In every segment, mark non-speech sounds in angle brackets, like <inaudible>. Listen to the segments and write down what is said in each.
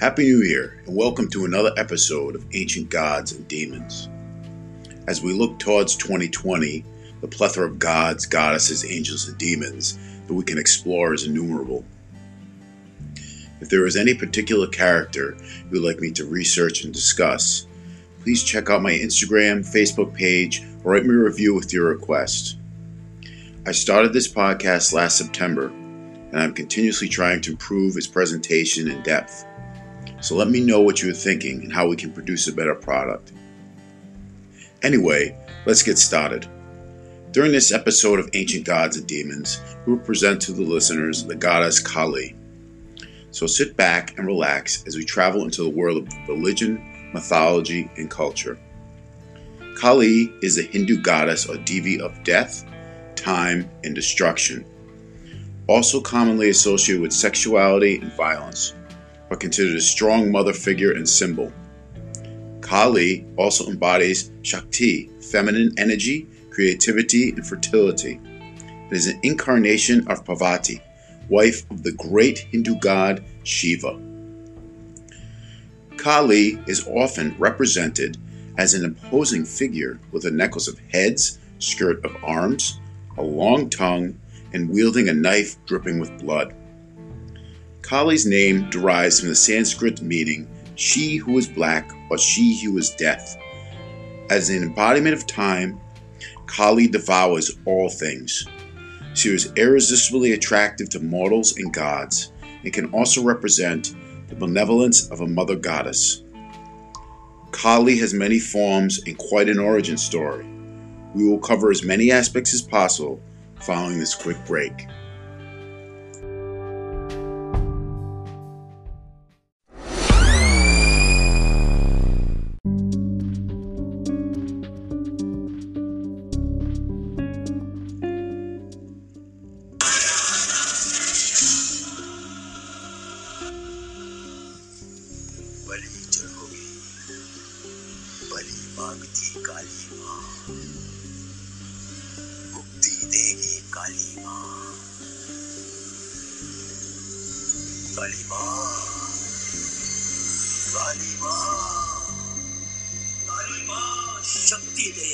Happy New Year, and welcome to another episode of Ancient Gods and Demons. As we look towards 2020, the plethora of gods, goddesses, angels, and demons that we can explore is innumerable. If there is any particular character you would like me to research and discuss, please check out my Instagram, Facebook page, or write me a review with your request. I started this podcast last September, and I'm continuously trying to improve its presentation and depth. So let me know what you're thinking and how we can produce a better product. Anyway, let's get started. During this episode of Ancient Gods and Demons, we will present to the listeners the goddess Kali. So sit back and relax as we travel into the world of religion, mythology, and culture. Kali is a Hindu goddess or devi of death, time, and destruction, also commonly associated with sexuality and violence considered a strong mother figure and symbol. Kali also embodies Shakti, feminine energy, creativity, and fertility. It is an incarnation of Parvati, wife of the great Hindu god Shiva. Kali is often represented as an imposing figure with a necklace of heads, skirt of arms, a long tongue, and wielding a knife dripping with blood. Kali's name derives from the Sanskrit meaning she who is black or she who is death. As an embodiment of time, Kali devours all things. She is irresistibly attractive to mortals and gods and can also represent the benevolence of a mother goddess. Kali has many forms and quite an origin story. We will cover as many aspects as possible following this quick break. बलि चढ़ोगे बलि मांगती काली माँ, मुक्ति देगी काली माँ। काली माँ काली माँ काली माँ, शक्ति दे।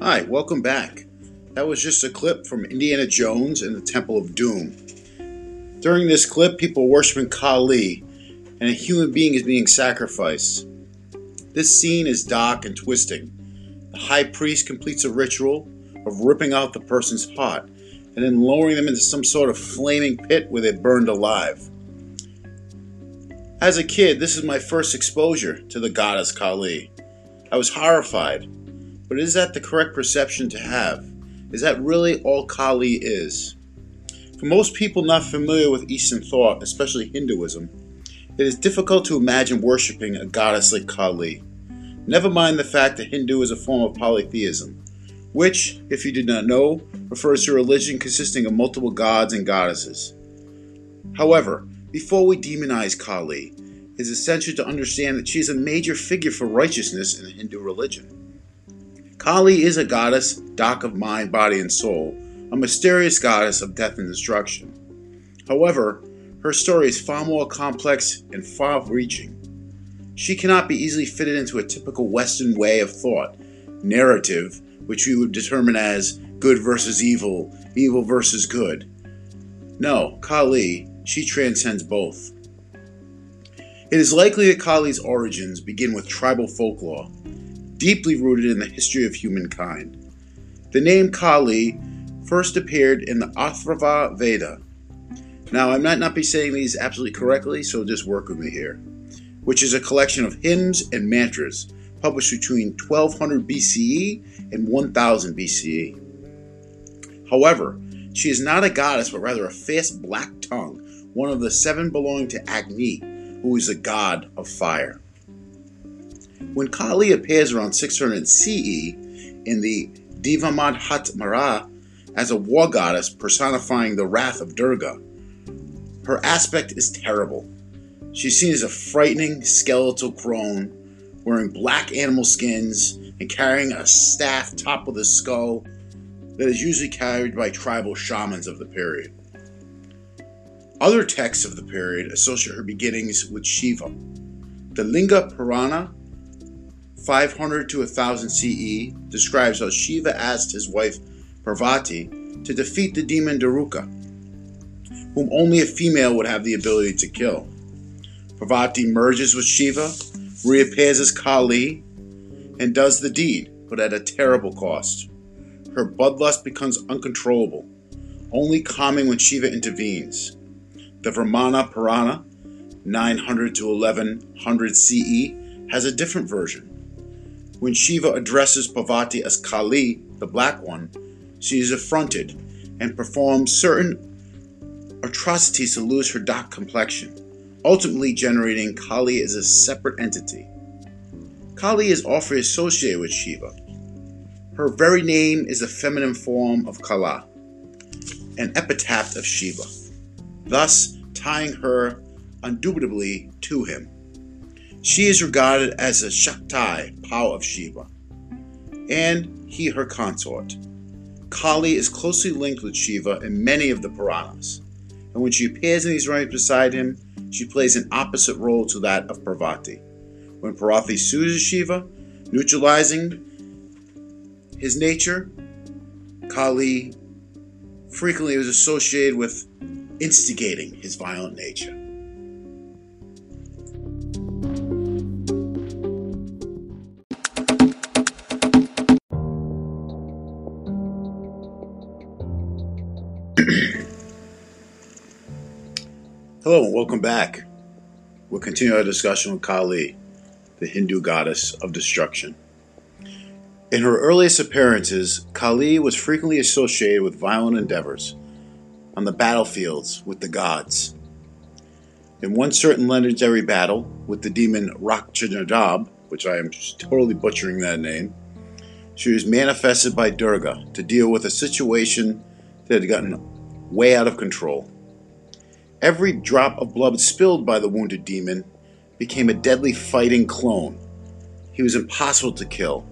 Hi, welcome back. That was just a clip from Indiana Jones and the Temple of Doom. During this clip, people are worshiping Kali, and a human being is being sacrificed. This scene is dark and twisting. The high priest completes a ritual of ripping out the person's heart and then lowering them into some sort of flaming pit where they're burned alive. As a kid, this is my first exposure to the goddess Kali. I was horrified but is that the correct perception to have? Is that really all Kali is? For most people not familiar with Eastern thought, especially Hinduism, it is difficult to imagine worshipping a goddess like Kali. Never mind the fact that Hindu is a form of polytheism, which, if you did not know, refers to a religion consisting of multiple gods and goddesses. However, before we demonize Kali, it is essential to understand that she is a major figure for righteousness in the Hindu religion. Kali is a goddess, dark of mind, body, and soul, a mysterious goddess of death and destruction. However, her story is far more complex and far reaching. She cannot be easily fitted into a typical Western way of thought, narrative, which we would determine as good versus evil, evil versus good. No, Kali, she transcends both. It is likely that Kali's origins begin with tribal folklore, deeply rooted in the history of humankind. The name Kali first appeared in the Atharva Veda. Now, I might not be saying these absolutely correctly, so just work with me here. Which is a collection of hymns and mantras published between 1200 BCE and 1000 BCE. However, she is not a goddess, but rather a fierce black tongue, one of the seven belonging to Agni, who is the god of fire. When Kali appears around 600 CE in the Devamhat Mara as a war goddess personifying the wrath of Durga, her aspect is terrible. She's seen as a frightening skeletal crone wearing black animal skins and carrying a staff topped with a skull that is usually carried by tribal shamans of the period. Other texts of the period associate her beginnings with Shiva. The Linga Purana, 500 to 1000 CE, describes how Shiva asked his wife Parvati to defeat the demon Daruka, whom only a female would have the ability to kill. Parvati merges with Shiva, reappears as Kali, and does the deed, but at a terrible cost. Her bloodlust becomes uncontrollable, only calming when Shiva intervenes. The Vamana Purana, 900 to 1100 CE, has a different version. When Shiva addresses Parvati as Kali, the Black One, she is affronted and performs certain atrocities to lose her dark complexion, ultimately generating Kali as a separate entity. Kali is often associated with Shiva. Her very name is a feminine form of Kala, an epitaph of Shiva thus tying her undubitably to him. She is regarded as a Shakti, power of Shiva, and he her consort. Kali is closely linked with Shiva in many of the Puranas, and when she appears in these ranks beside him, she plays an opposite role to that of Parvati. When Parvati soothes Shiva, neutralizing his nature, Kali frequently is associated with instigating his violent nature. <clears throat> Hello and welcome back. We'll continue our discussion with Kali, the Hindu goddess of destruction. In her earliest appearances, Kali was frequently associated with violent endeavors on the battlefields with the gods. In one certain legendary battle with the demon Rakshadab, which I am totally butchering that name, she was manifested by Durga to deal with a situation that had gotten way out of control. Every drop of blood spilled by the wounded demon became a deadly fighting clone. He was impossible to kill.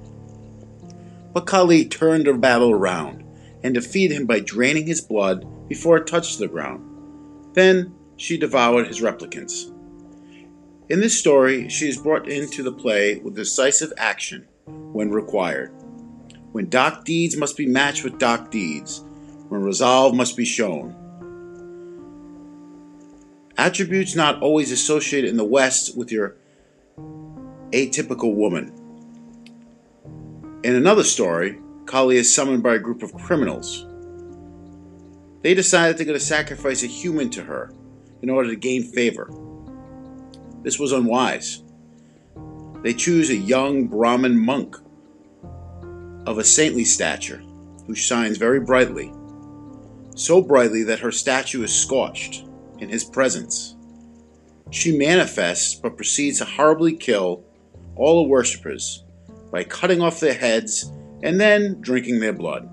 But Kali turned the battle around and defeated him by draining his blood before it touched the ground. Then she devoured his replicants. In this story, she is brought into the play with decisive action when required. When dark deeds must be matched with dark deeds, when resolve must be shown. Attributes not always associated in the West with your atypical woman. In another story, Kali is summoned by a group of criminals. They decided they're going to sacrifice a human to her in order to gain favor. This was unwise. They choose a young Brahmin monk of a saintly stature who shines very brightly, so brightly that her statue is scorched in his presence. She manifests but proceeds to horribly kill all the worshippers by cutting off their heads and then drinking their blood.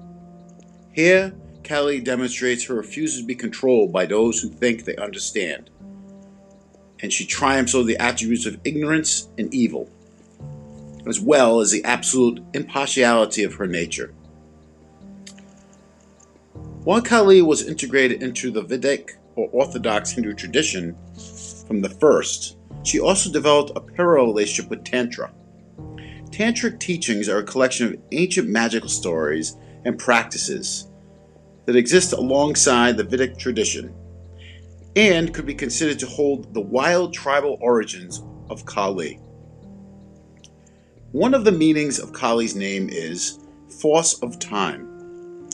Here, Kali demonstrates her refusal to be controlled by those who think they understand, and she triumphs over the attributes of ignorance and evil, as well as the absolute impartiality of her nature. While Kali was integrated into the Vedic or Orthodox Hindu tradition from the first, she also developed a parallel relationship with Tantra. Tantric teachings are a collection of ancient magical stories and practices that exist alongside the Vedic tradition and could be considered to hold the wild tribal origins of Kali. One of the meanings of Kali's name is force of time.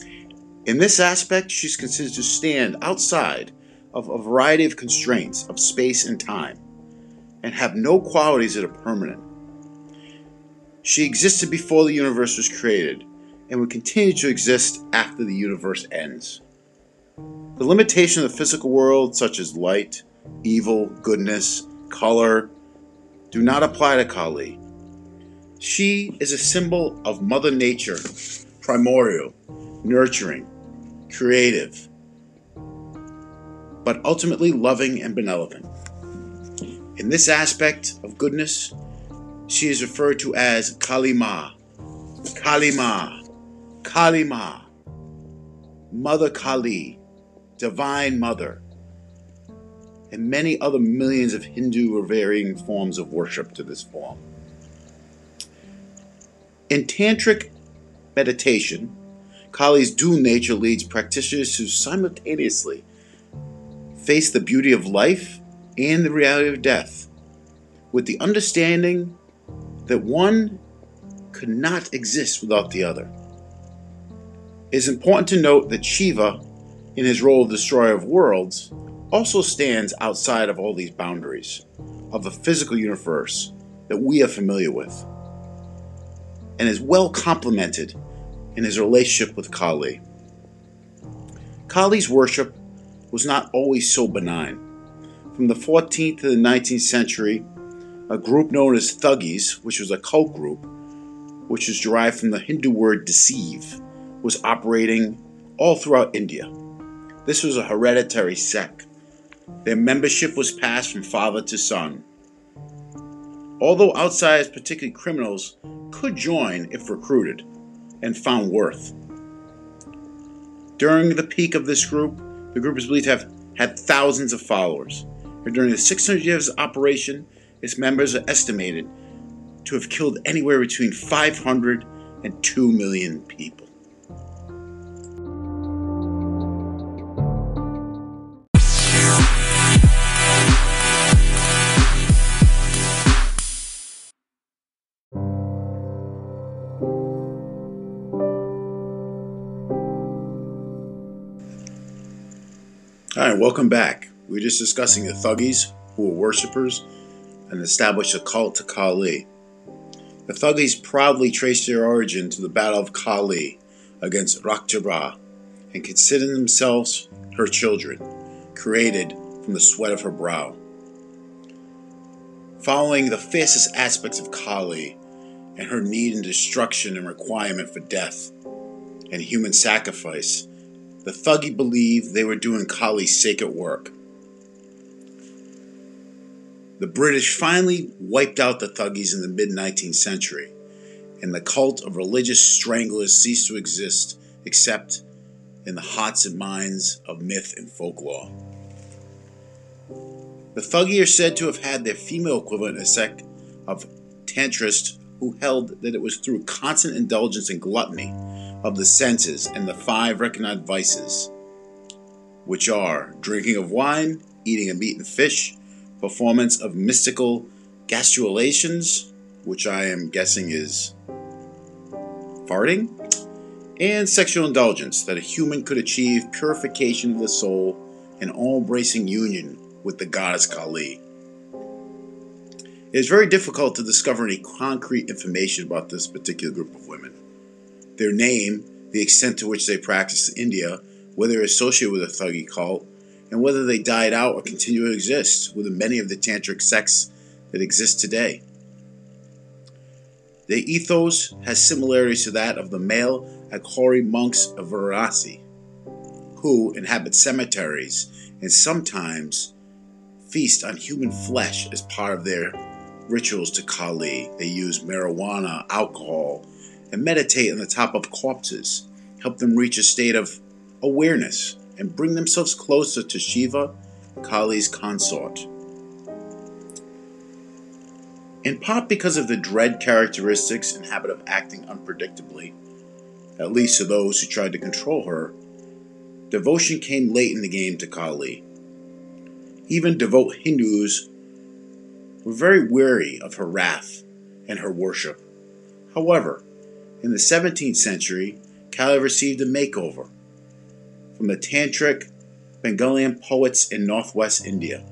In this aspect, she's considered to stand outside of a variety of constraints of space and time and have no qualities that are permanent. She existed before the universe was created and will continue to exist after the universe ends. The limitation of the physical world, such as light, evil, goodness, color, do not apply to Kali. She is a symbol of Mother Nature, primordial, nurturing, creative, but ultimately loving and benevolent. In this aspect of goodness, she is referred to as Kali Ma, Kali Ma, Mother Kali, Divine Mother, and many other millions of Hindu or varying forms of worship to this form. In Tantric meditation, Kali's dual nature leads practitioners to simultaneously face the beauty of life and the reality of death with the understanding that one could not exist without the other. It is important to note that Shiva, in his role of destroyer of worlds, also stands outside of all these boundaries of the physical universe that we are familiar with, and is well complemented in his relationship with Kali. Kali's worship was not always so benign. From the 14th to the 19th century, a group known as Thuggees, which was a cult group, which is derived from the Hindu word deceive, was operating all throughout India. This was a hereditary sect. Their membership was passed from father to son. Although outsiders, particularly criminals, could join if recruited and found worth. During the peak of this group, the group is believed to have had thousands of followers. And during the 600 years of operation, its members are estimated to have killed anywhere between 500 and 2 million people. Right, welcome back. We were just discussing the Thuggees, who were worshippers and established a cult to Kali. The Thuggees proudly traced their origin to the Battle of Kali against Raktabra and considered themselves her children, created from the sweat of her brow. Following the fiercest aspects of Kali and her need and destruction and requirement for death and human sacrifice, the Thuggee believed they were doing Kali's sacred work the British finally wiped out the Thuggees in the mid 19th century, and the cult of religious stranglers ceased to exist except in the hearts and minds of myth and folklore. The Thuggee are said to have had their female equivalent a sect of Tantrists who held that it was through constant indulgence and gluttony of the senses and the five recognized vices, which are drinking of wine, eating of meat and fish, performance of mystical gastrulations, which I am guessing is farting, and sexual indulgence that a human could achieve purification of the soul and all embracing union with the goddess Kali. It is very difficult to discover any concrete information about this particular group of women. Their name, the extent to which they practice in India, whether associated with a Thuggee cult, and whether they died out or continue to exist within many of the tantric sects that exist today. Their ethos has similarities to that of the male Aghori monks of Varanasi, who inhabit cemeteries and sometimes feast on human flesh as part of their rituals to Kali. They use marijuana, alcohol, and meditate on the top of corpses, help them reach a state of awareness and bring themselves closer to Shiva, Kali's consort. In part because of the dread characteristics and habit of acting unpredictably, at least to those who tried to control her, devotion came late in the game to Kali. Even devout Hindus were very wary of her wrath and her worship. However, in the 17th century, Kali received a makeover from the Tantric Bengalian poets in northwest India.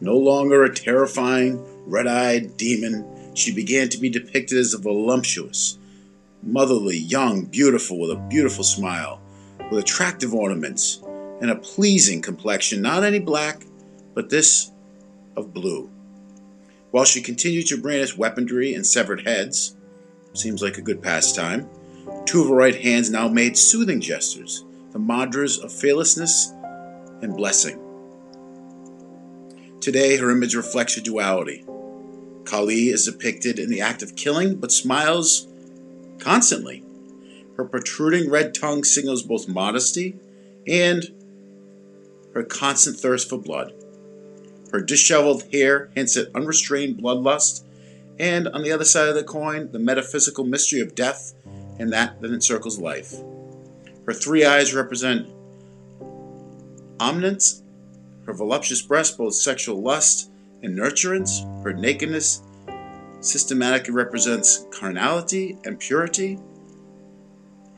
No longer a terrifying, red eyed demon, she began to be depicted as a voluptuous, motherly, young, beautiful, with a beautiful smile, with attractive ornaments, and a pleasing complexion, not any black, but this of blue. While she continued to brandish weaponry and severed heads, seems like a good pastime, two of her right hands now made soothing gestures, the mudras of fearlessness and blessing. Today, her image reflects her duality. Kali is depicted in the act of killing, but smiles constantly. Her protruding red tongue signals both modesty and her constant thirst for blood. Her disheveled hair hints at unrestrained bloodlust, and on the other side of the coin, the metaphysical mystery of death and that that encircles life. Her three eyes represent omniscience, her voluptuous breast both sexual lust and nurturance, her nakedness systematically represents carnality and purity.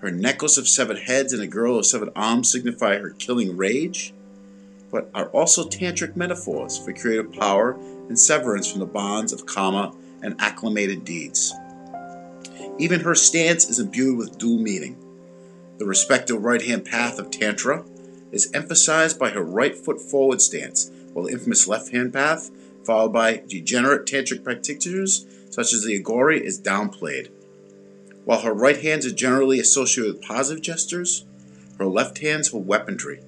Her necklace of seven heads and a girdle of seven arms signify her killing rage but are also tantric metaphors for creative power and severance from the bonds of karma and acclimated deeds. Even her stance is imbued with dual meaning. The respective right hand path of Tantra is emphasized by her right foot forward stance, while the infamous left hand path, followed by degenerate tantric practitioners such as the Aghori, is downplayed. While her right hands are generally associated with positive gestures, her left hands hold weaponry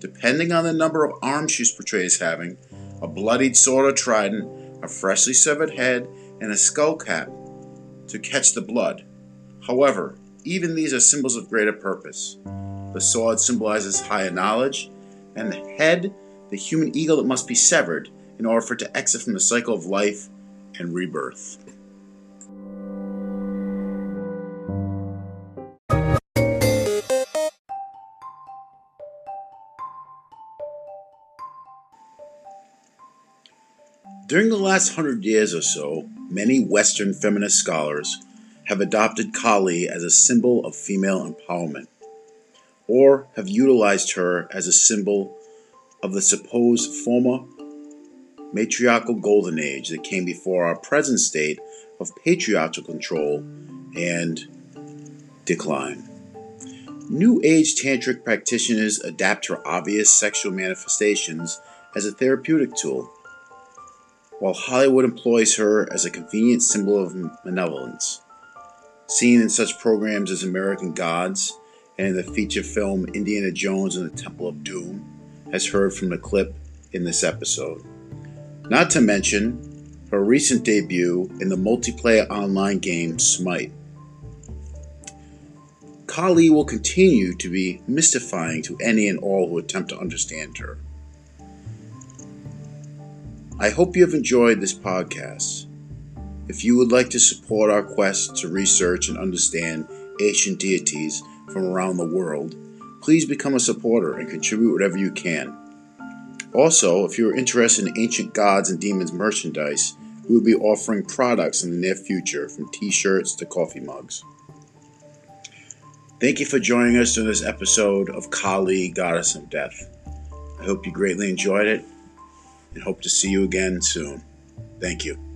depending on the number of arms she's portrayed as having, a bloodied sword or trident, a freshly severed head, and a skull cap to catch the blood. However, even these are symbols of greater purpose. The sword symbolizes higher knowledge, and the head, the human ego that must be severed in order for it to exit from the cycle of life and rebirth. During the last hundred years or so, many Western feminist scholars have adopted Kali as a symbol of female empowerment, or have utilized her as a symbol of the supposed former matriarchal golden age that came before our present state of patriarchal control and decline. New Age tantric practitioners adapt her obvious sexual manifestations as a therapeutic tool while Hollywood employs her as a convenient symbol of malevolence. Seen in such programs as American Gods and in the feature film Indiana Jones and the Temple of Doom, as heard from the clip in this episode. Not to mention her recent debut in the multiplayer online game Smite. Kali will continue to be mystifying to any and all who attempt to understand her. I hope you have enjoyed this podcast. If you would like to support our quest to research and understand ancient deities from around the world, please become a supporter and contribute whatever you can. Also, if you are interested in ancient gods and demons merchandise, we will be offering products in the near future from t shirts to coffee mugs. Thank you for joining us in this episode of Kali, Goddess of Death. I hope you greatly enjoyed it and hope to see you again soon. Thank you.